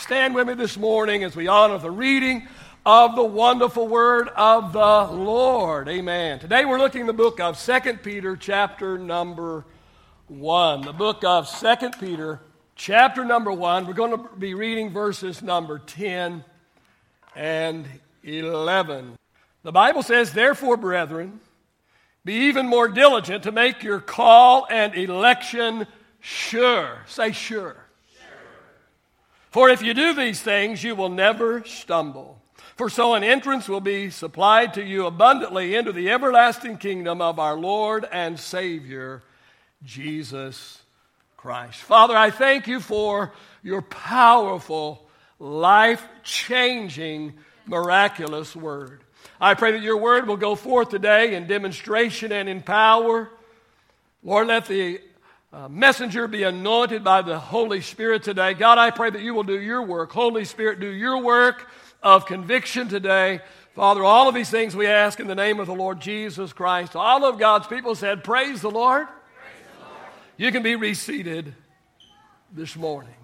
Stand with me this morning as we honor the reading of the wonderful word of the Lord. Amen. Today we're looking the book of 2 Peter, chapter number 1. The book of 2 Peter, chapter number 1. We're going to be reading verses number 10 and 11. The Bible says, Therefore, brethren, be even more diligent to make your call and election sure. Say sure. For if you do these things, you will never stumble. For so an entrance will be supplied to you abundantly into the everlasting kingdom of our Lord and Savior, Jesus Christ. Father, I thank you for your powerful, life changing, miraculous word. I pray that your word will go forth today in demonstration and in power. Lord, let the uh, messenger be anointed by the Holy Spirit today. God, I pray that you will do your work. Holy Spirit, do your work of conviction today. Father, all of these things we ask in the name of the Lord Jesus Christ. All of God's people said, Praise the Lord. Praise the Lord. You can be reseated this morning.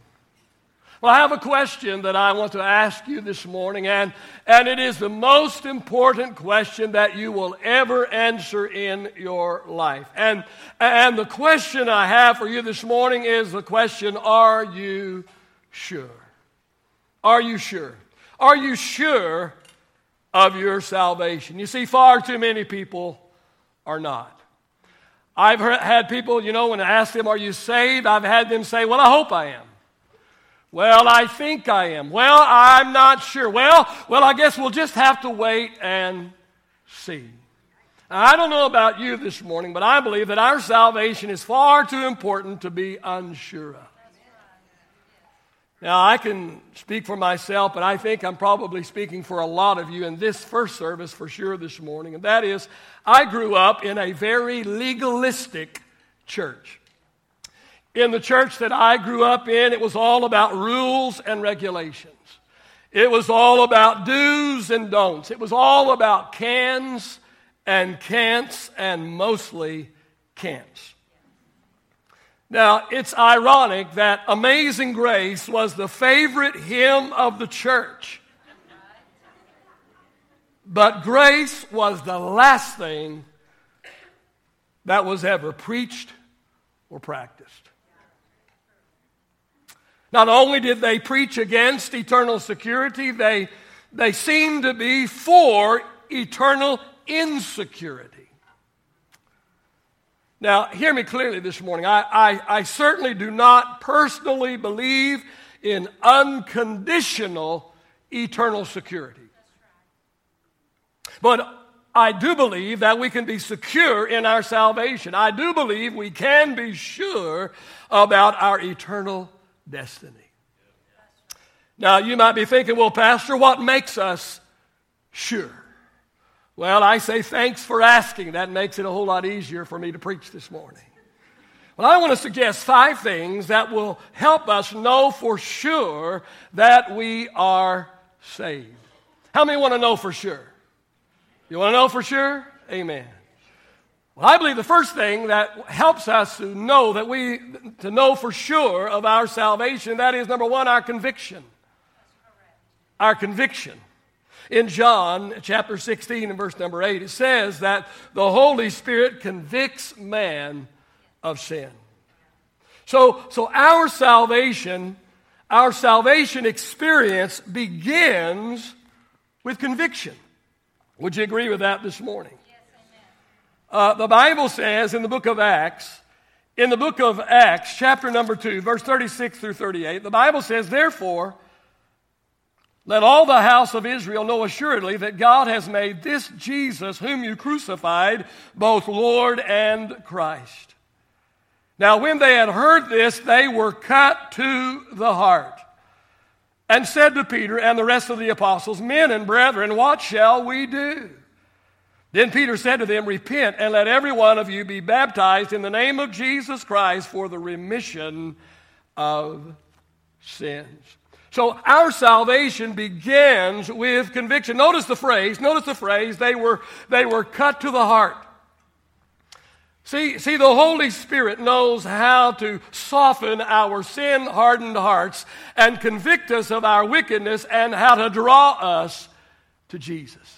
Well, I have a question that I want to ask you this morning, and, and it is the most important question that you will ever answer in your life. And, and the question I have for you this morning is the question Are you sure? Are you sure? Are you sure of your salvation? You see, far too many people are not. I've had people, you know, when I ask them, Are you saved? I've had them say, Well, I hope I am. Well, I think I am. Well, I'm not sure. Well, well, I guess we'll just have to wait and see. I don't know about you this morning, but I believe that our salvation is far too important to be unsure of. Now, I can speak for myself, but I think I'm probably speaking for a lot of you in this first service for sure this morning, and that is I grew up in a very legalistic church. In the church that I grew up in, it was all about rules and regulations. It was all about do's and don'ts. It was all about cans and can'ts and mostly can'ts. Now, it's ironic that Amazing Grace was the favorite hymn of the church. But grace was the last thing that was ever preached or practiced. Not only did they preach against eternal security, they, they seemed to be for eternal insecurity. Now, hear me clearly this morning. I, I, I certainly do not personally believe in unconditional eternal security. But I do believe that we can be secure in our salvation. I do believe we can be sure about our eternal destiny. Now, you might be thinking, well, Pastor, what makes us sure? Well, I say thanks for asking. That makes it a whole lot easier for me to preach this morning. Well, I want to suggest five things that will help us know for sure that we are saved. How many want to know for sure? You want to know for sure? Amen. Well, I believe the first thing that helps us to know that we, to know for sure of our salvation, that is number one, our conviction. Our conviction. In John chapter 16 and verse number 8, it says that the Holy Spirit convicts man of sin. So, so our salvation, our salvation experience begins with conviction. Would you agree with that this morning? Uh, the Bible says in the book of Acts, in the book of Acts, chapter number 2, verse 36 through 38, the Bible says, Therefore, let all the house of Israel know assuredly that God has made this Jesus, whom you crucified, both Lord and Christ. Now, when they had heard this, they were cut to the heart and said to Peter and the rest of the apostles, Men and brethren, what shall we do? Then Peter said to them, Repent and let every one of you be baptized in the name of Jesus Christ for the remission of sins. So our salvation begins with conviction. Notice the phrase, notice the phrase, they were, they were cut to the heart. See, see, the Holy Spirit knows how to soften our sin hardened hearts and convict us of our wickedness and how to draw us to Jesus.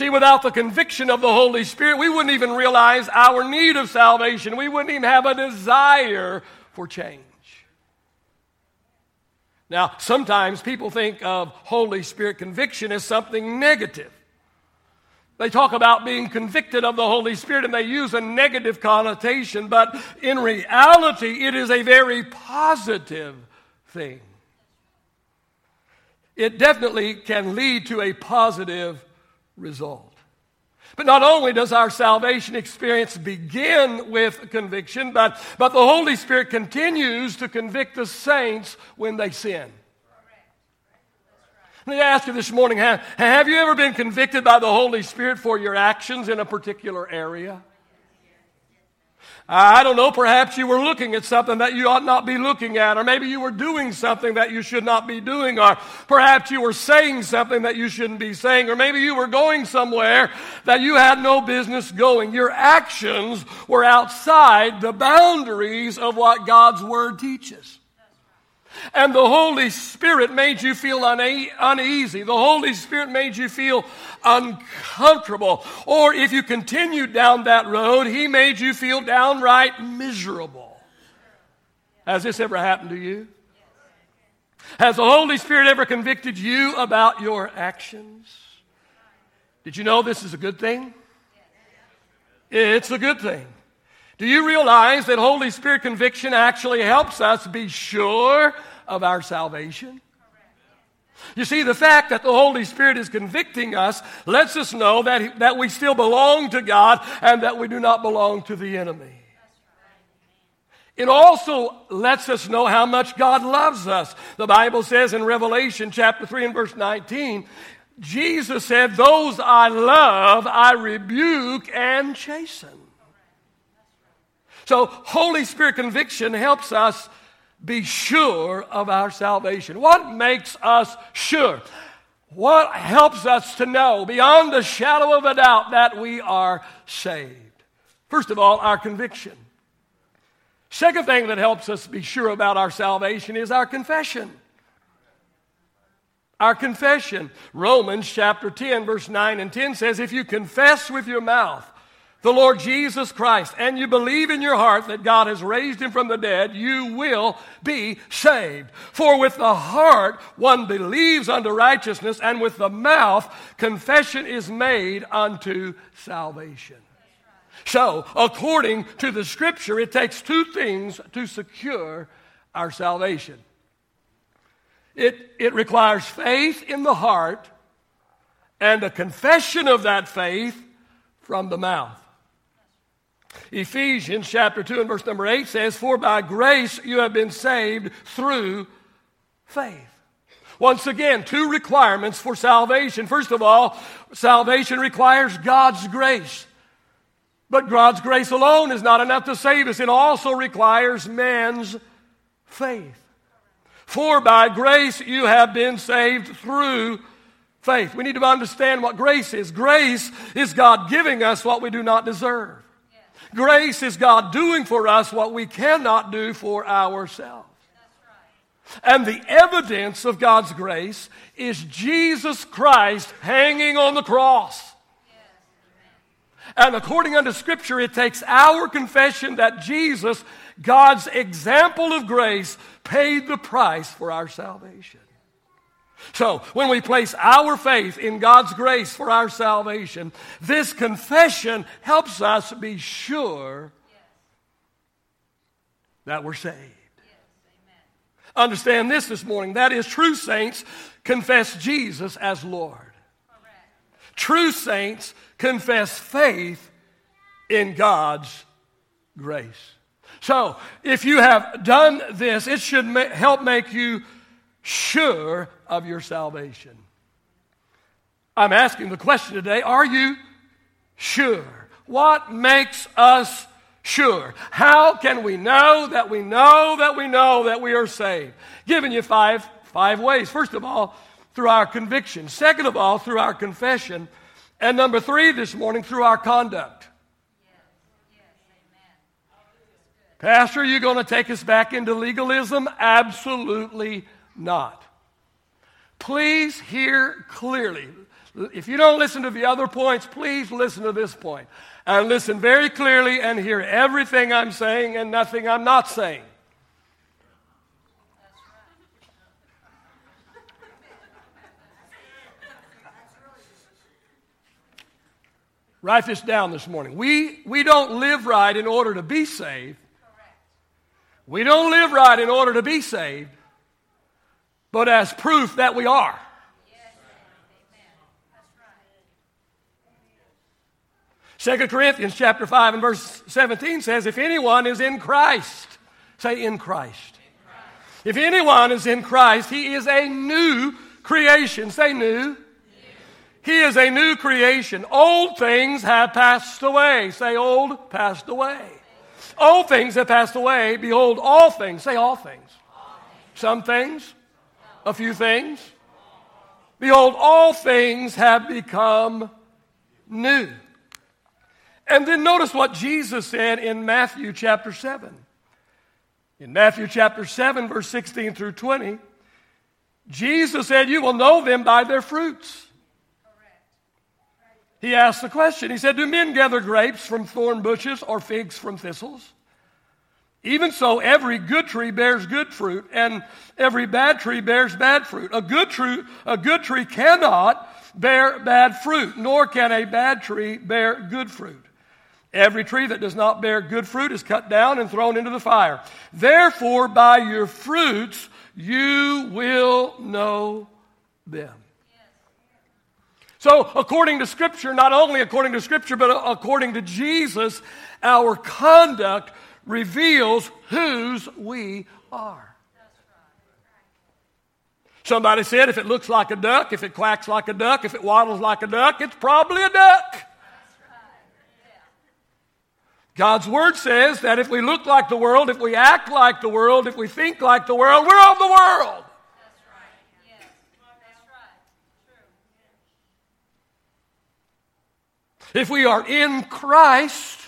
See, without the conviction of the Holy Spirit, we wouldn't even realize our need of salvation. We wouldn't even have a desire for change. Now, sometimes people think of Holy Spirit conviction as something negative. They talk about being convicted of the Holy Spirit and they use a negative connotation, but in reality, it is a very positive thing. It definitely can lead to a positive result. But not only does our salvation experience begin with conviction, but, but the Holy Spirit continues to convict the saints when they sin. Let me ask you this morning have, have you ever been convicted by the Holy Spirit for your actions in a particular area? I don't know, perhaps you were looking at something that you ought not be looking at, or maybe you were doing something that you should not be doing, or perhaps you were saying something that you shouldn't be saying, or maybe you were going somewhere that you had no business going. Your actions were outside the boundaries of what God's Word teaches and the Holy Spirit made you feel une- uneasy, the Holy Spirit made you feel uncomfortable, or if you continued down that road, He made you feel downright miserable. Has this ever happened to you? Has the Holy Spirit ever convicted you about your actions? Did you know this is a good thing? It's a good thing. Do you realize that Holy Spirit conviction actually helps us be sure of our salvation? You see, the fact that the Holy Spirit is convicting us lets us know that, that we still belong to God and that we do not belong to the enemy. It also lets us know how much God loves us. The Bible says in Revelation chapter 3 and verse 19, Jesus said, Those I love, I rebuke and chasten. So, Holy Spirit conviction helps us be sure of our salvation. What makes us sure? What helps us to know beyond the shadow of a doubt that we are saved? First of all, our conviction. Second thing that helps us be sure about our salvation is our confession. Our confession. Romans chapter 10, verse 9 and 10 says, If you confess with your mouth the Lord Jesus Christ and you believe in your heart that God has raised him from the dead, you will be saved. For with the heart one believes unto righteousness, and with the mouth confession is made unto salvation. So, according to the scripture, it takes two things to secure our salvation. It, it requires faith in the heart and a confession of that faith from the mouth. Ephesians chapter 2 and verse number 8 says, For by grace you have been saved through faith. Once again, two requirements for salvation. First of all, salvation requires God's grace. But God's grace alone is not enough to save us, it also requires man's faith. For by grace you have been saved through faith. We need to understand what grace is. Grace is God giving us what we do not deserve. Grace is God doing for us what we cannot do for ourselves. And the evidence of God's grace is Jesus Christ hanging on the cross. And according unto Scripture, it takes our confession that Jesus, God's example of grace, paid the price for our salvation. So, when we place our faith in God's grace for our salvation, this confession helps us be sure that we're saved. Understand this this morning. That is, true saints confess Jesus as Lord. True saints confess faith in God's grace. So, if you have done this, it should ma- help make you sure of your salvation. I'm asking the question today are you sure? What makes us sure? How can we know that we know that we know that we are saved? Giving you five, five ways. First of all, through our conviction. Second of all, through our confession. And number three this morning, through our conduct. Pastor, are you going to take us back into legalism? Absolutely not. Please hear clearly. If you don't listen to the other points, please listen to this point. And listen very clearly and hear everything I'm saying and nothing I'm not saying. Write this down this morning. We, we don't live right in order to be saved. We don't live right in order to be saved, but as proof that we are. Second Corinthians chapter 5 and verse 17 says, If anyone is in Christ, say in Christ. If anyone is in Christ, he is a new creation. Say new. He is a new creation. Old things have passed away. Say old, passed away. Old things have passed away. Behold, all things. Say all things. Some things, a few things. Behold, all things have become new. And then notice what Jesus said in Matthew chapter 7. In Matthew chapter 7, verse 16 through 20, Jesus said, You will know them by their fruits. He asked the question. He said, Do men gather grapes from thorn bushes or figs from thistles? Even so, every good tree bears good fruit, and every bad tree bears bad fruit. A good tree, a good tree cannot bear bad fruit, nor can a bad tree bear good fruit. Every tree that does not bear good fruit is cut down and thrown into the fire. Therefore, by your fruits you will know them. So, according to Scripture, not only according to Scripture, but according to Jesus, our conduct reveals whose we are. Somebody said if it looks like a duck, if it quacks like a duck, if it waddles like a duck, it's probably a duck. God's Word says that if we look like the world, if we act like the world, if we think like the world, we're of the world. If we are in Christ,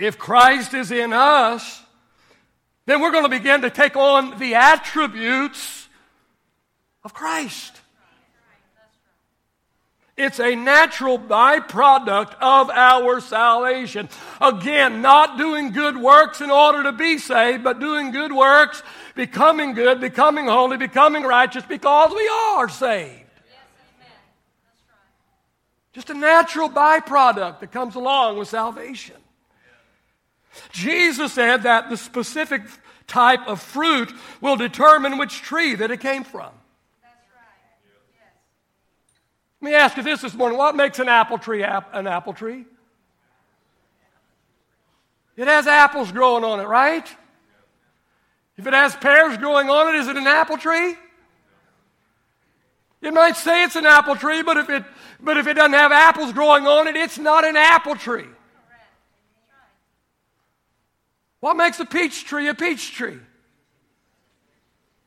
if Christ is in us, then we're going to begin to take on the attributes of Christ. It's a natural byproduct of our salvation. Again, not doing good works in order to be saved, but doing good works, becoming good, becoming holy, becoming righteous because we are saved. Just a natural byproduct that comes along with salvation. Jesus said that the specific type of fruit will determine which tree that it came from. Let me ask you this this morning what makes an apple tree ap- an apple tree? It has apples growing on it, right? If it has pears growing on it, is it an apple tree? It might say it's an apple tree, but if it, but if it doesn't have apples growing on it, it's not an apple tree. What makes a peach tree a peach tree?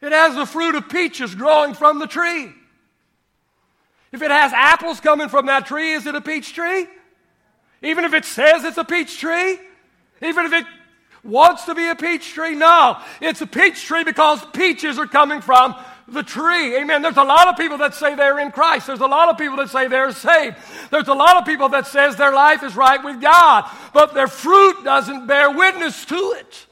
It has the fruit of peaches growing from the tree. If it has apples coming from that tree, is it a peach tree? Even if it says it's a peach tree? Even if it wants to be a peach tree? No, it's a peach tree because peaches are coming from the tree. Amen. There's a lot of people that say they're in Christ. There's a lot of people that say they're saved. There's a lot of people that says their life is right with God, but their fruit doesn't bear witness to it.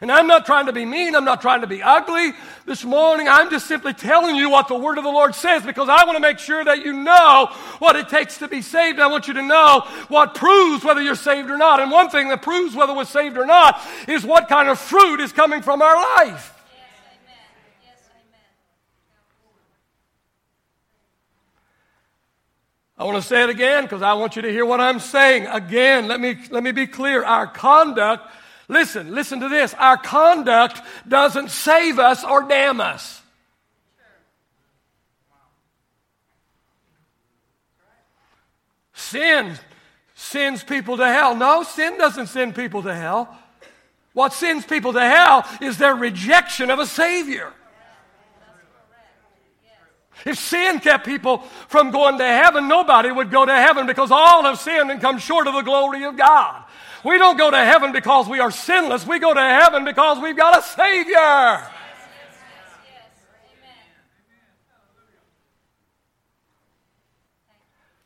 And I'm not trying to be mean. I'm not trying to be ugly this morning. I'm just simply telling you what the word of the Lord says because I want to make sure that you know what it takes to be saved. I want you to know what proves whether you're saved or not. And one thing that proves whether we're saved or not is what kind of fruit is coming from our life. I want to say it again because I want you to hear what I'm saying. Again, let me, let me be clear. Our conduct, listen, listen to this. Our conduct doesn't save us or damn us. Sin sends people to hell. No, sin doesn't send people to hell. What sends people to hell is their rejection of a Savior. If sin kept people from going to heaven, nobody would go to heaven because all have sinned and come short of the glory of God. We don't go to heaven because we are sinless. We go to heaven because we've got a Savior.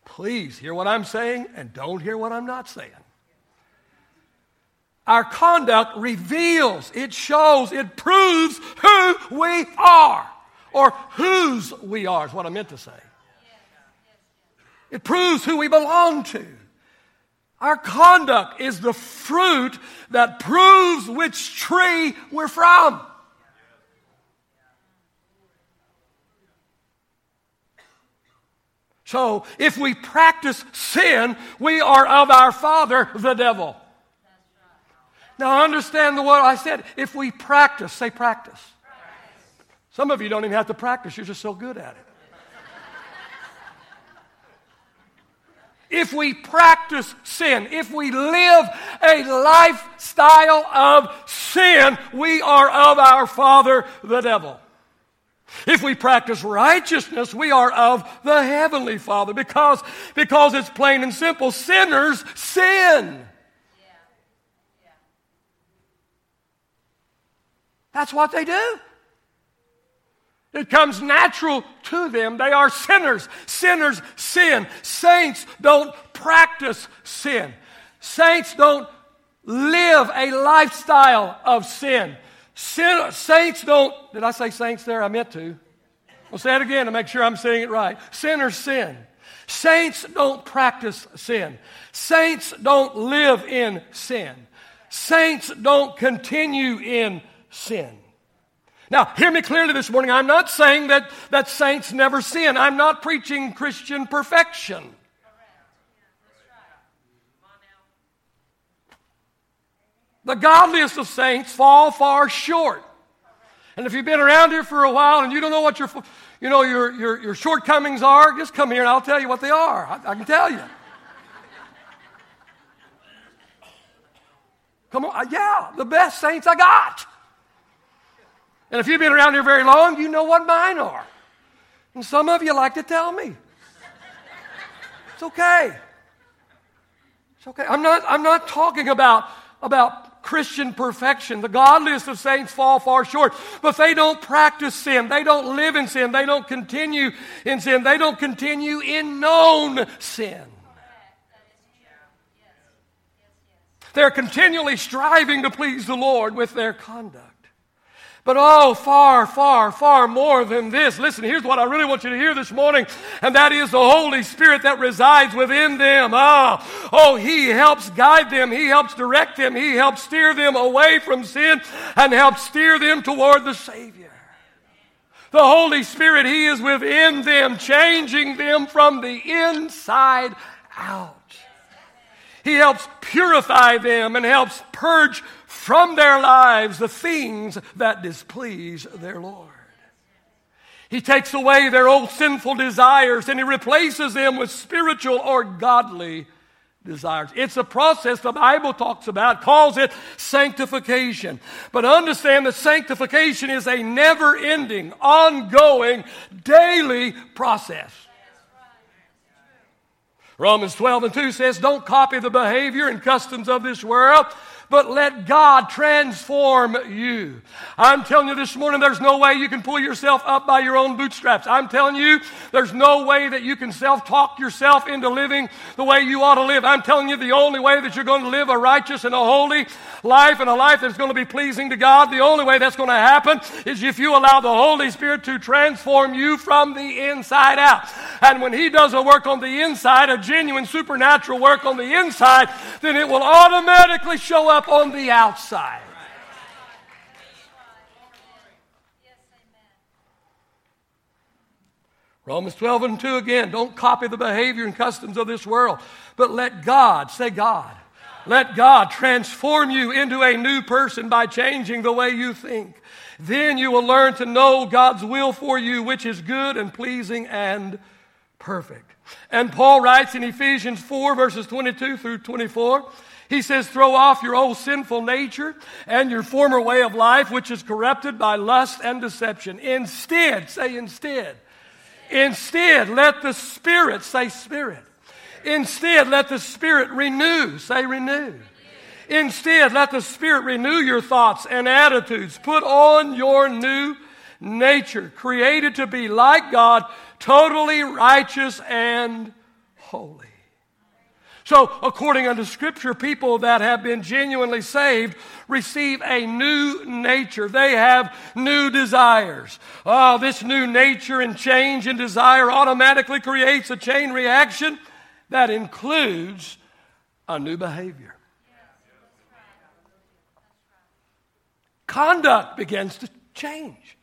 Please hear what I'm saying and don't hear what I'm not saying. Our conduct reveals, it shows, it proves who we are or whose we are, is what I meant to say. It proves who we belong to. Our conduct is the fruit that proves which tree we're from. So, if we practice sin, we are of our father, the devil. Now, understand the word I said. If we practice, say practice. Some of you don't even have to practice, you're just so good at it. if we practice sin, if we live a lifestyle of sin, we are of our father, the devil. If we practice righteousness, we are of the Heavenly Father because, because it's plain and simple. Sinners sin. That's what they do. It comes natural to them. They are sinners. Sinners sin. Saints don't practice sin. Saints don't live a lifestyle of sin. Sin, saints don't, did I say saints there? I meant to. I'll say it again to make sure I'm saying it right. Sinners sin. Saints don't practice sin. Saints don't live in sin. Saints don't continue in sin. Now, hear me clearly this morning. I'm not saying that, that saints never sin. I'm not preaching Christian perfection. The godliest of saints fall far short. And if you've been around here for a while and you don't know what your, you know, your, your, your shortcomings are, just come here and I'll tell you what they are. I, I can tell you. Come on, uh, yeah, the best saints I got. And if you've been around here very long, you know what mine are. And some of you like to tell me. It's okay. It's okay. I'm not, I'm not talking about, about Christian perfection. The godliest of saints fall far short, but they don't practice sin. They don't live in sin. They don't continue in sin. They don't continue in known sin. They're continually striving to please the Lord with their conduct. But oh, far, far, far more than this. Listen, here's what I really want you to hear this morning, and that is the Holy Spirit that resides within them. Ah, oh, He helps guide them, He helps direct them, He helps steer them away from sin and helps steer them toward the Savior. The Holy Spirit, He is within them, changing them from the inside out. He helps purify them and helps purge from their lives the things that displease their Lord. He takes away their old sinful desires and he replaces them with spiritual or godly desires. It's a process the Bible talks about, calls it sanctification. But understand that sanctification is a never ending, ongoing, daily process. Romans 12 and 2 says, Don't copy the behavior and customs of this world but let God transform you. I'm telling you this morning, there's no way you can pull yourself up by your own bootstraps. I'm telling you, there's no way that you can self talk yourself into living the way you ought to live. I'm telling you, the only way that you're going to live a righteous and a holy life and a life that's going to be pleasing to God, the only way that's going to happen is if you allow the Holy Spirit to transform you from the inside out. And when He does a work on the inside, a genuine supernatural work on the inside, then it will automatically show up up on the outside. Romans 12 and 2 again. Don't copy the behavior and customs of this world, but let God, say God, let God transform you into a new person by changing the way you think. Then you will learn to know God's will for you, which is good and pleasing and perfect. And Paul writes in Ephesians 4, verses 22 through 24 he says, throw off your old sinful nature and your former way of life, which is corrupted by lust and deception. Instead, say instead. Instead, let the Spirit, say Spirit. Instead, let the Spirit renew, say renew. Instead, let the Spirit renew your thoughts and attitudes. Put on your new nature, created to be like God, totally righteous and holy. So, according unto Scripture, people that have been genuinely saved receive a new nature. They have new desires. Oh, this new nature and change in desire automatically creates a chain reaction that includes a new behavior. Conduct begins to change.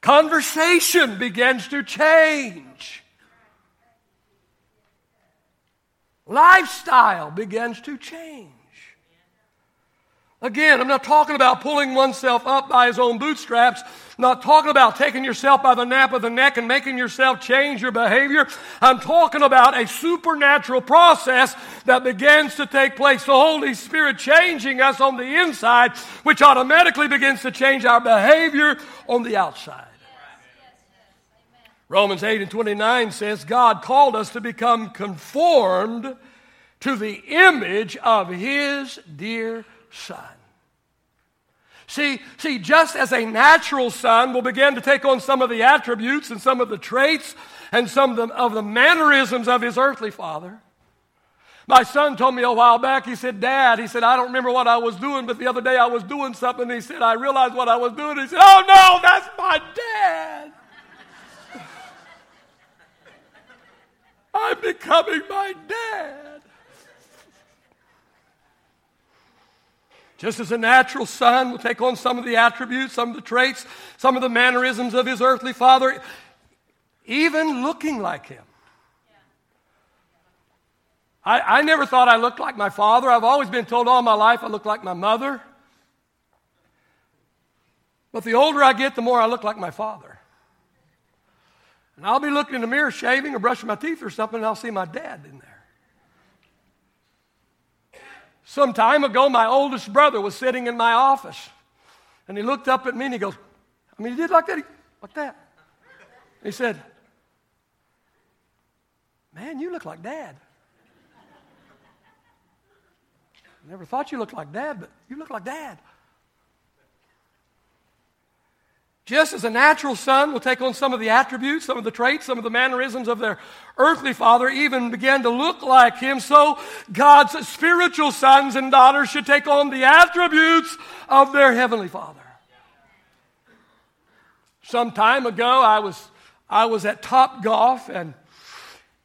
Conversation begins to change. Lifestyle begins to change. Again, I'm not talking about pulling oneself up by his own bootstraps. I'm not talking about taking yourself by the nape of the neck and making yourself change your behavior. I'm talking about a supernatural process that begins to take place. The Holy Spirit changing us on the inside, which automatically begins to change our behavior on the outside. Romans 8 and 29 says, God called us to become conformed to the image of His dear Son. See, see, just as a natural son will begin to take on some of the attributes and some of the traits and some of the, of the mannerisms of his earthly father. My son told me a while back, he said, Dad, he said, I don't remember what I was doing, but the other day I was doing something. He said, I realized what I was doing. He said, Oh no, that's my dad. I'm becoming my dad. Just as a natural son will take on some of the attributes, some of the traits, some of the mannerisms of his earthly father, even looking like him. I, I never thought I looked like my father. I've always been told all my life I look like my mother. But the older I get, the more I look like my father. And I'll be looking in the mirror, shaving or brushing my teeth or something, and I'll see my dad in there. Some time ago, my oldest brother was sitting in my office, and he looked up at me and he goes, I mean, he did like that, like that. He said, Man, you look like dad. I never thought you looked like dad, but you look like dad. Just as a natural son will take on some of the attributes, some of the traits, some of the mannerisms of their earthly father, even begin to look like him, so God's spiritual sons and daughters should take on the attributes of their heavenly father. Some time ago, I was, I was at Top Golf and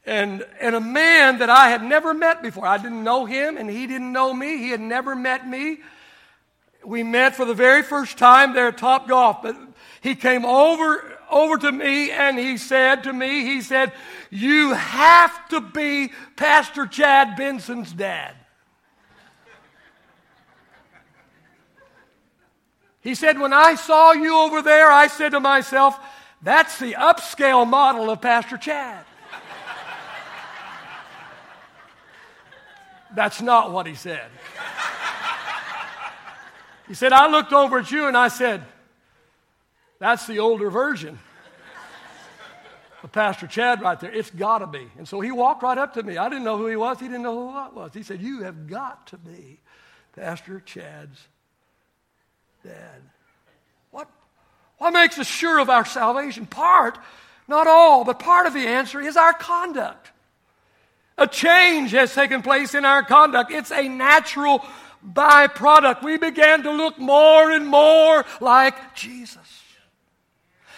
and, and a man that I had never met before. I didn't know him, and he didn't know me. He had never met me. We met for the very first time there at Top Golf, but he came over, over to me and he said to me, he said, You have to be Pastor Chad Benson's dad. He said, When I saw you over there, I said to myself, That's the upscale model of Pastor Chad. That's not what he said. He said, I looked over at you and I said, that's the older version of Pastor Chad right there. It's got to be. And so he walked right up to me. I didn't know who he was. He didn't know who I was. He said, You have got to be Pastor Chad's dad. What, what makes us sure of our salvation? Part, not all, but part of the answer is our conduct. A change has taken place in our conduct. It's a natural byproduct. We began to look more and more like Jesus.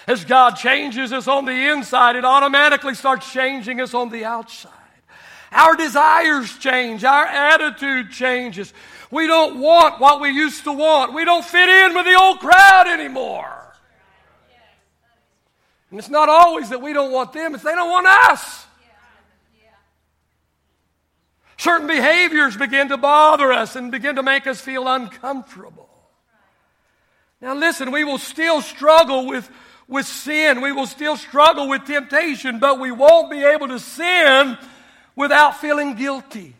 As God changes us on the inside, it automatically starts changing us on the outside. Our desires change, our attitude changes. We don't want what we used to want. We don't fit in with the old crowd anymore. And it's not always that we don't want them, it's they don't want us. Certain behaviors begin to bother us and begin to make us feel uncomfortable. Now, listen, we will still struggle with with sin. We will still struggle with temptation, but we won't be able to sin without feeling guilty.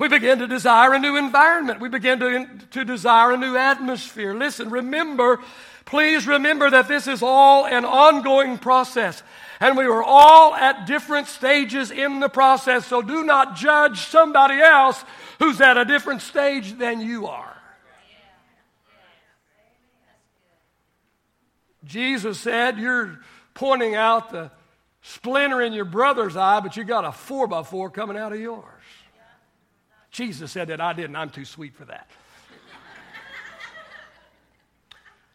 We begin to desire a new environment. We begin to, to desire a new atmosphere. Listen, remember, please remember that this is all an ongoing process. And we were all at different stages in the process. So do not judge somebody else who's at a different stage than you are. Jesus said, You're pointing out the splinter in your brother's eye, but you got a four by four coming out of yours. Jesus said that I didn't. I'm too sweet for that.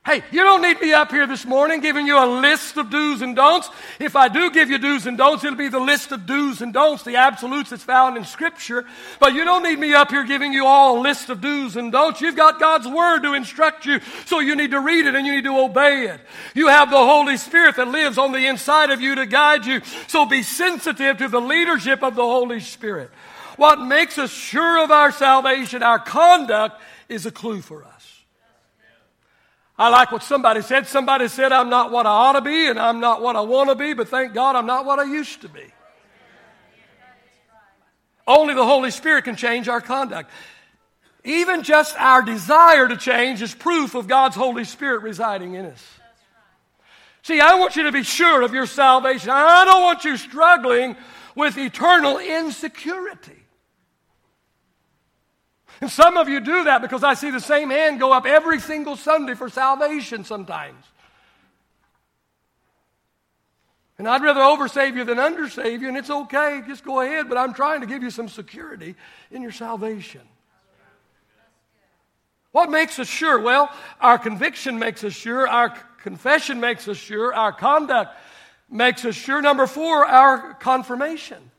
Hey, you don't need me up here this morning giving you a list of do's and don'ts. If I do give you do's and don'ts, it'll be the list of do's and don'ts, the absolutes that's found in Scripture. But you don't need me up here giving you all a list of do's and don'ts. You've got God's Word to instruct you, so you need to read it and you need to obey it. You have the Holy Spirit that lives on the inside of you to guide you, so be sensitive to the leadership of the Holy Spirit. What makes us sure of our salvation, our conduct, is a clue for us. I like what somebody said. Somebody said, I'm not what I ought to be and I'm not what I want to be, but thank God I'm not what I used to be. Only the Holy Spirit can change our conduct. Even just our desire to change is proof of God's Holy Spirit residing in us. See, I want you to be sure of your salvation. I don't want you struggling with eternal insecurity. And some of you do that because I see the same hand go up every single Sunday for salvation sometimes. And I'd rather oversave you than undersave you, and it's okay, just go ahead, but I'm trying to give you some security in your salvation. What makes us sure? Well, our conviction makes us sure, our confession makes us sure, our conduct makes us sure. Number four, our confirmation.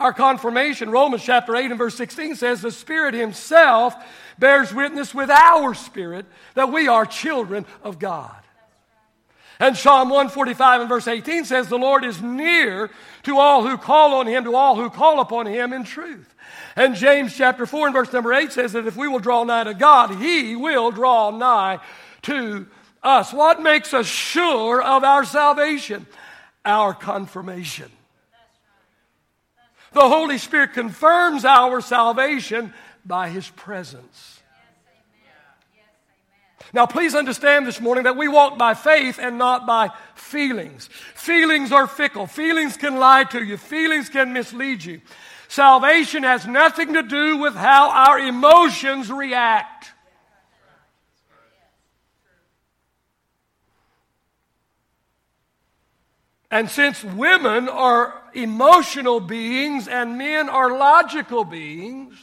Our confirmation, Romans chapter 8 and verse 16 says, The Spirit Himself bears witness with our spirit that we are children of God. And Psalm 145 and verse 18 says, The Lord is near to all who call on Him, to all who call upon Him in truth. And James chapter 4 and verse number 8 says that if we will draw nigh to God, He will draw nigh to us. What makes us sure of our salvation? Our confirmation. The Holy Spirit confirms our salvation by His presence. Now, please understand this morning that we walk by faith and not by feelings. Feelings are fickle. Feelings can lie to you. Feelings can mislead you. Salvation has nothing to do with how our emotions react. And since women are emotional beings and men are logical beings,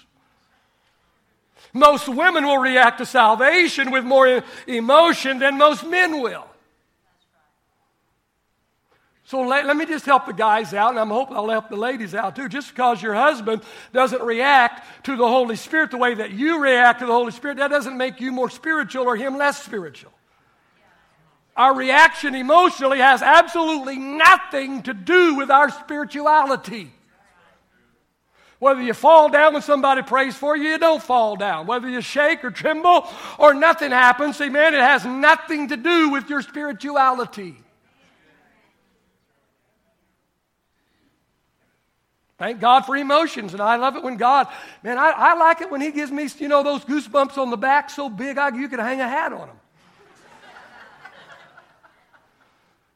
most women will react to salvation with more emotion than most men will. So let, let, me just help the guys out, and I'm hoping I'll help the ladies out too. Just because your husband doesn't react to the Holy Spirit the way that you react to the Holy Spirit, that doesn't make you more spiritual or him less spiritual. Our reaction emotionally has absolutely nothing to do with our spirituality. Whether you fall down when somebody prays for you, you don't fall down. Whether you shake or tremble or nothing happens, amen, it has nothing to do with your spirituality. Thank God for emotions, and I love it when God, man, I, I like it when He gives me, you know, those goosebumps on the back so big I, you can hang a hat on them.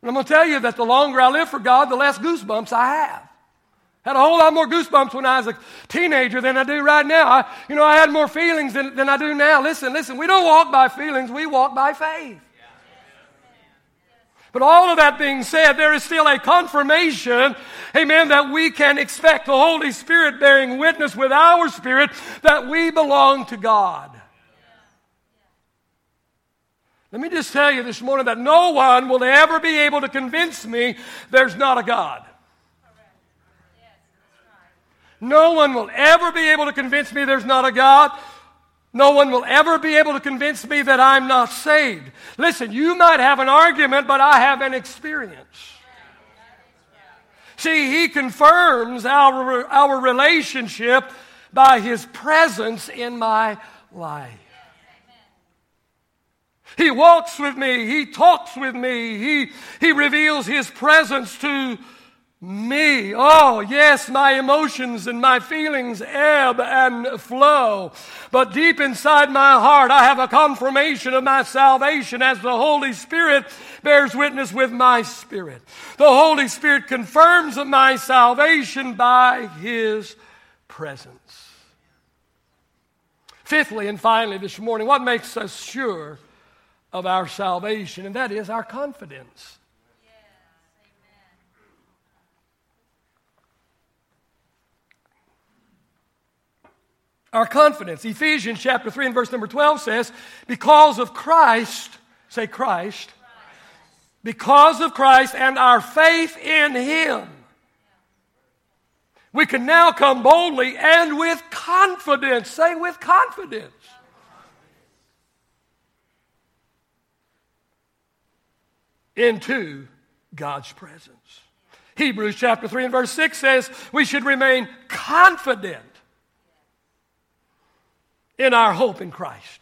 And I'm going to tell you that the longer I live for God, the less goosebumps I have. Had a whole lot more goosebumps when I was a teenager than I do right now. I, you know, I had more feelings than, than I do now. Listen, listen, we don't walk by feelings, we walk by faith. But all of that being said, there is still a confirmation, amen, that we can expect the Holy Spirit bearing witness with our spirit that we belong to God. Let me just tell you this morning that no one will ever be able to convince me there's not a God. No one will ever be able to convince me there's not a God. No one will ever be able to convince me that I'm not saved. Listen, you might have an argument, but I have an experience. See, he confirms our, our relationship by his presence in my life. He walks with me. He talks with me. He, he reveals His presence to me. Oh, yes, my emotions and my feelings ebb and flow. But deep inside my heart, I have a confirmation of my salvation as the Holy Spirit bears witness with my spirit. The Holy Spirit confirms my salvation by His presence. Fifthly and finally, this morning, what makes us sure of our salvation? And that is our confidence. our confidence. Ephesians chapter 3 and verse number 12 says, Because of Christ, say Christ, because of Christ and our faith in Him, we can now come boldly and with confidence, say with confidence. Into God's presence. Hebrews chapter 3 and verse 6 says we should remain confident in our hope in Christ.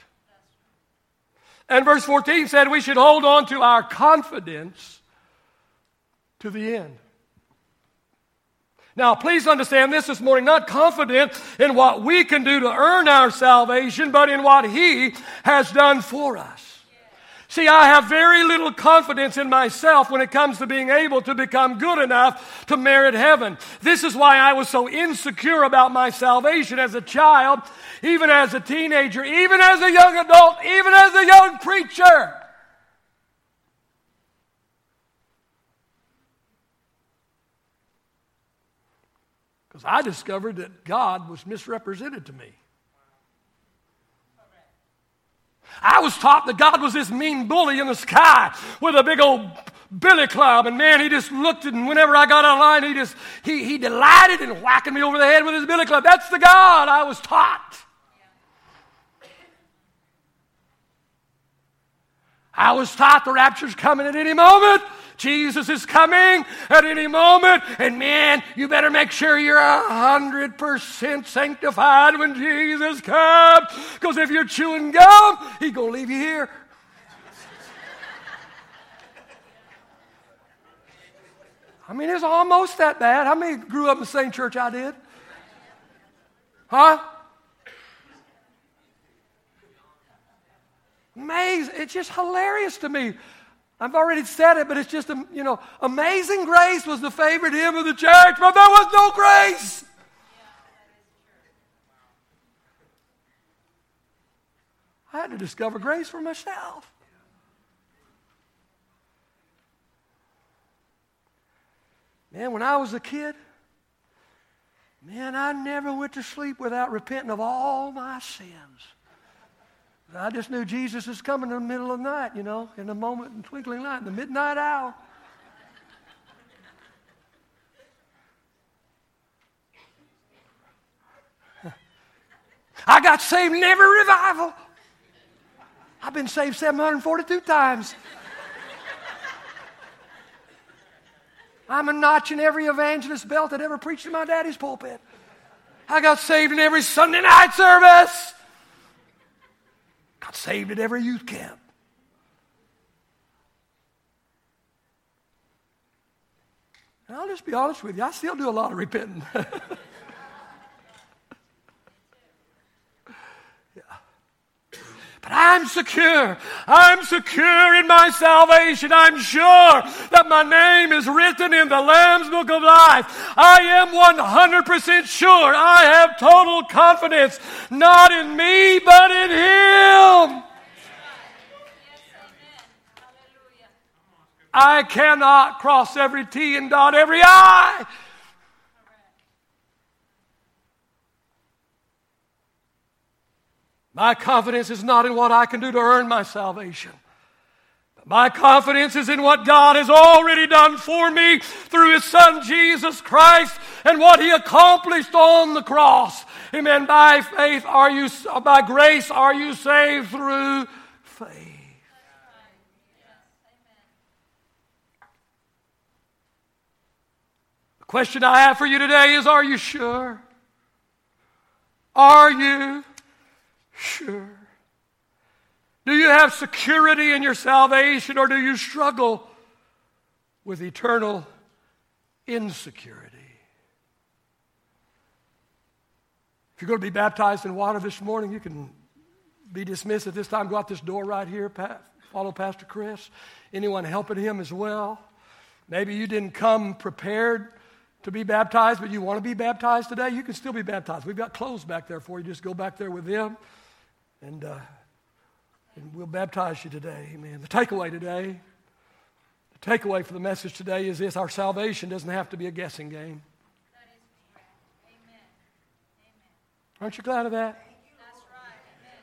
And verse 14 said we should hold on to our confidence to the end. Now, please understand this this morning, not confident in what we can do to earn our salvation, but in what He has done for us. See, I have very little confidence in myself when it comes to being able to become good enough to merit heaven. This is why I was so insecure about my salvation as a child, even as a teenager, even as a young adult, even as a young preacher. Because I discovered that God was misrepresented to me. I was taught that God was this mean bully in the sky with a big old billy club. And man, he just looked at, and whenever I got out of line, he just, he, he delighted in whacking me over the head with his billy club. That's the God I was taught. I was taught the rapture's coming at any moment. Jesus is coming at any moment. And man, you better make sure you're a hundred percent sanctified when Jesus comes. Because if you're chewing gum, he's gonna leave you here. I mean, it's almost that bad. How many grew up in the same church I did? Huh? Amazing. It's just hilarious to me. I've already said it, but it's just, you know, Amazing Grace was the favorite hymn of the church, but there was no grace. I had to discover grace for myself. Man, when I was a kid, man, I never went to sleep without repenting of all my sins. I just knew Jesus is coming in the middle of the night, you know, in a moment, in twinkling light, in the midnight hour. I got saved in every revival. I've been saved 742 times. I'm a notch in every evangelist belt that ever preached in my daddy's pulpit. I got saved in every Sunday night service. Got saved at every youth camp. And I'll just be honest with you, I still do a lot of repenting. I'm secure. I'm secure in my salvation. I'm sure that my name is written in the Lamb's Book of Life. I am 100% sure. I have total confidence, not in me, but in Him. I cannot cross every T and dot every I. My confidence is not in what I can do to earn my salvation. My confidence is in what God has already done for me through His Son Jesus Christ and what He accomplished on the cross. Amen. By faith are you, by grace are you saved through faith. The question I have for you today is Are you sure? Are you sure? Do you have security in your salvation or do you struggle with eternal insecurity. If you're going to be baptized in water this morning, you can be dismissed at this time. Go out this door right here. Follow Pastor Chris. Anyone helping him as well. Maybe you didn't come prepared to be baptized, but you want to be baptized today. You can still be baptized. We've got clothes back there for you. Just go back there with them, and, uh, and we'll baptize you today. Amen. The takeaway today, the takeaway for the message today is this: our salvation doesn't have to be a guessing game. Aren't you glad of that?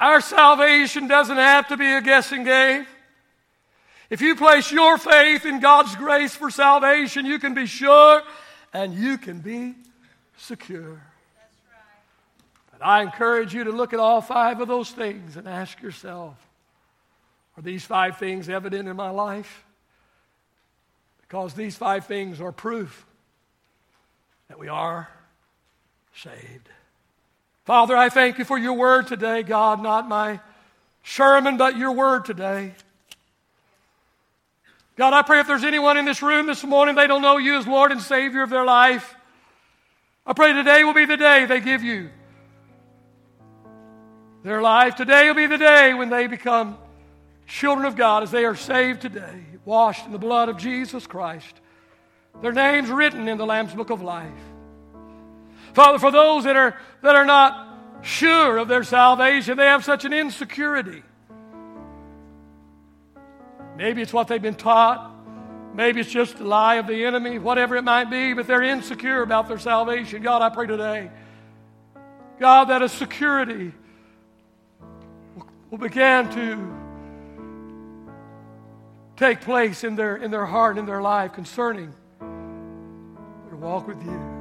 Our salvation doesn't have to be a guessing game. If you place your faith in God's grace for salvation, you can be sure and you can be secure. But I encourage you to look at all five of those things and ask yourself are these five things evident in my life? Because these five things are proof that we are saved. Father, I thank you for your word today, God, not my sermon, but your word today. God, I pray if there's anyone in this room this morning, they don't know you as Lord and Savior of their life. I pray today will be the day they give you their life. Today will be the day when they become children of God as they are saved today, washed in the blood of Jesus Christ. Their names written in the Lamb's Book of Life. Father, for those that are, that are not sure of their salvation, they have such an insecurity. Maybe it's what they've been taught. Maybe it's just a lie of the enemy, whatever it might be, but they're insecure about their salvation. God, I pray today, God, that a security begin to take place in their, in their heart and in their life concerning their walk with you.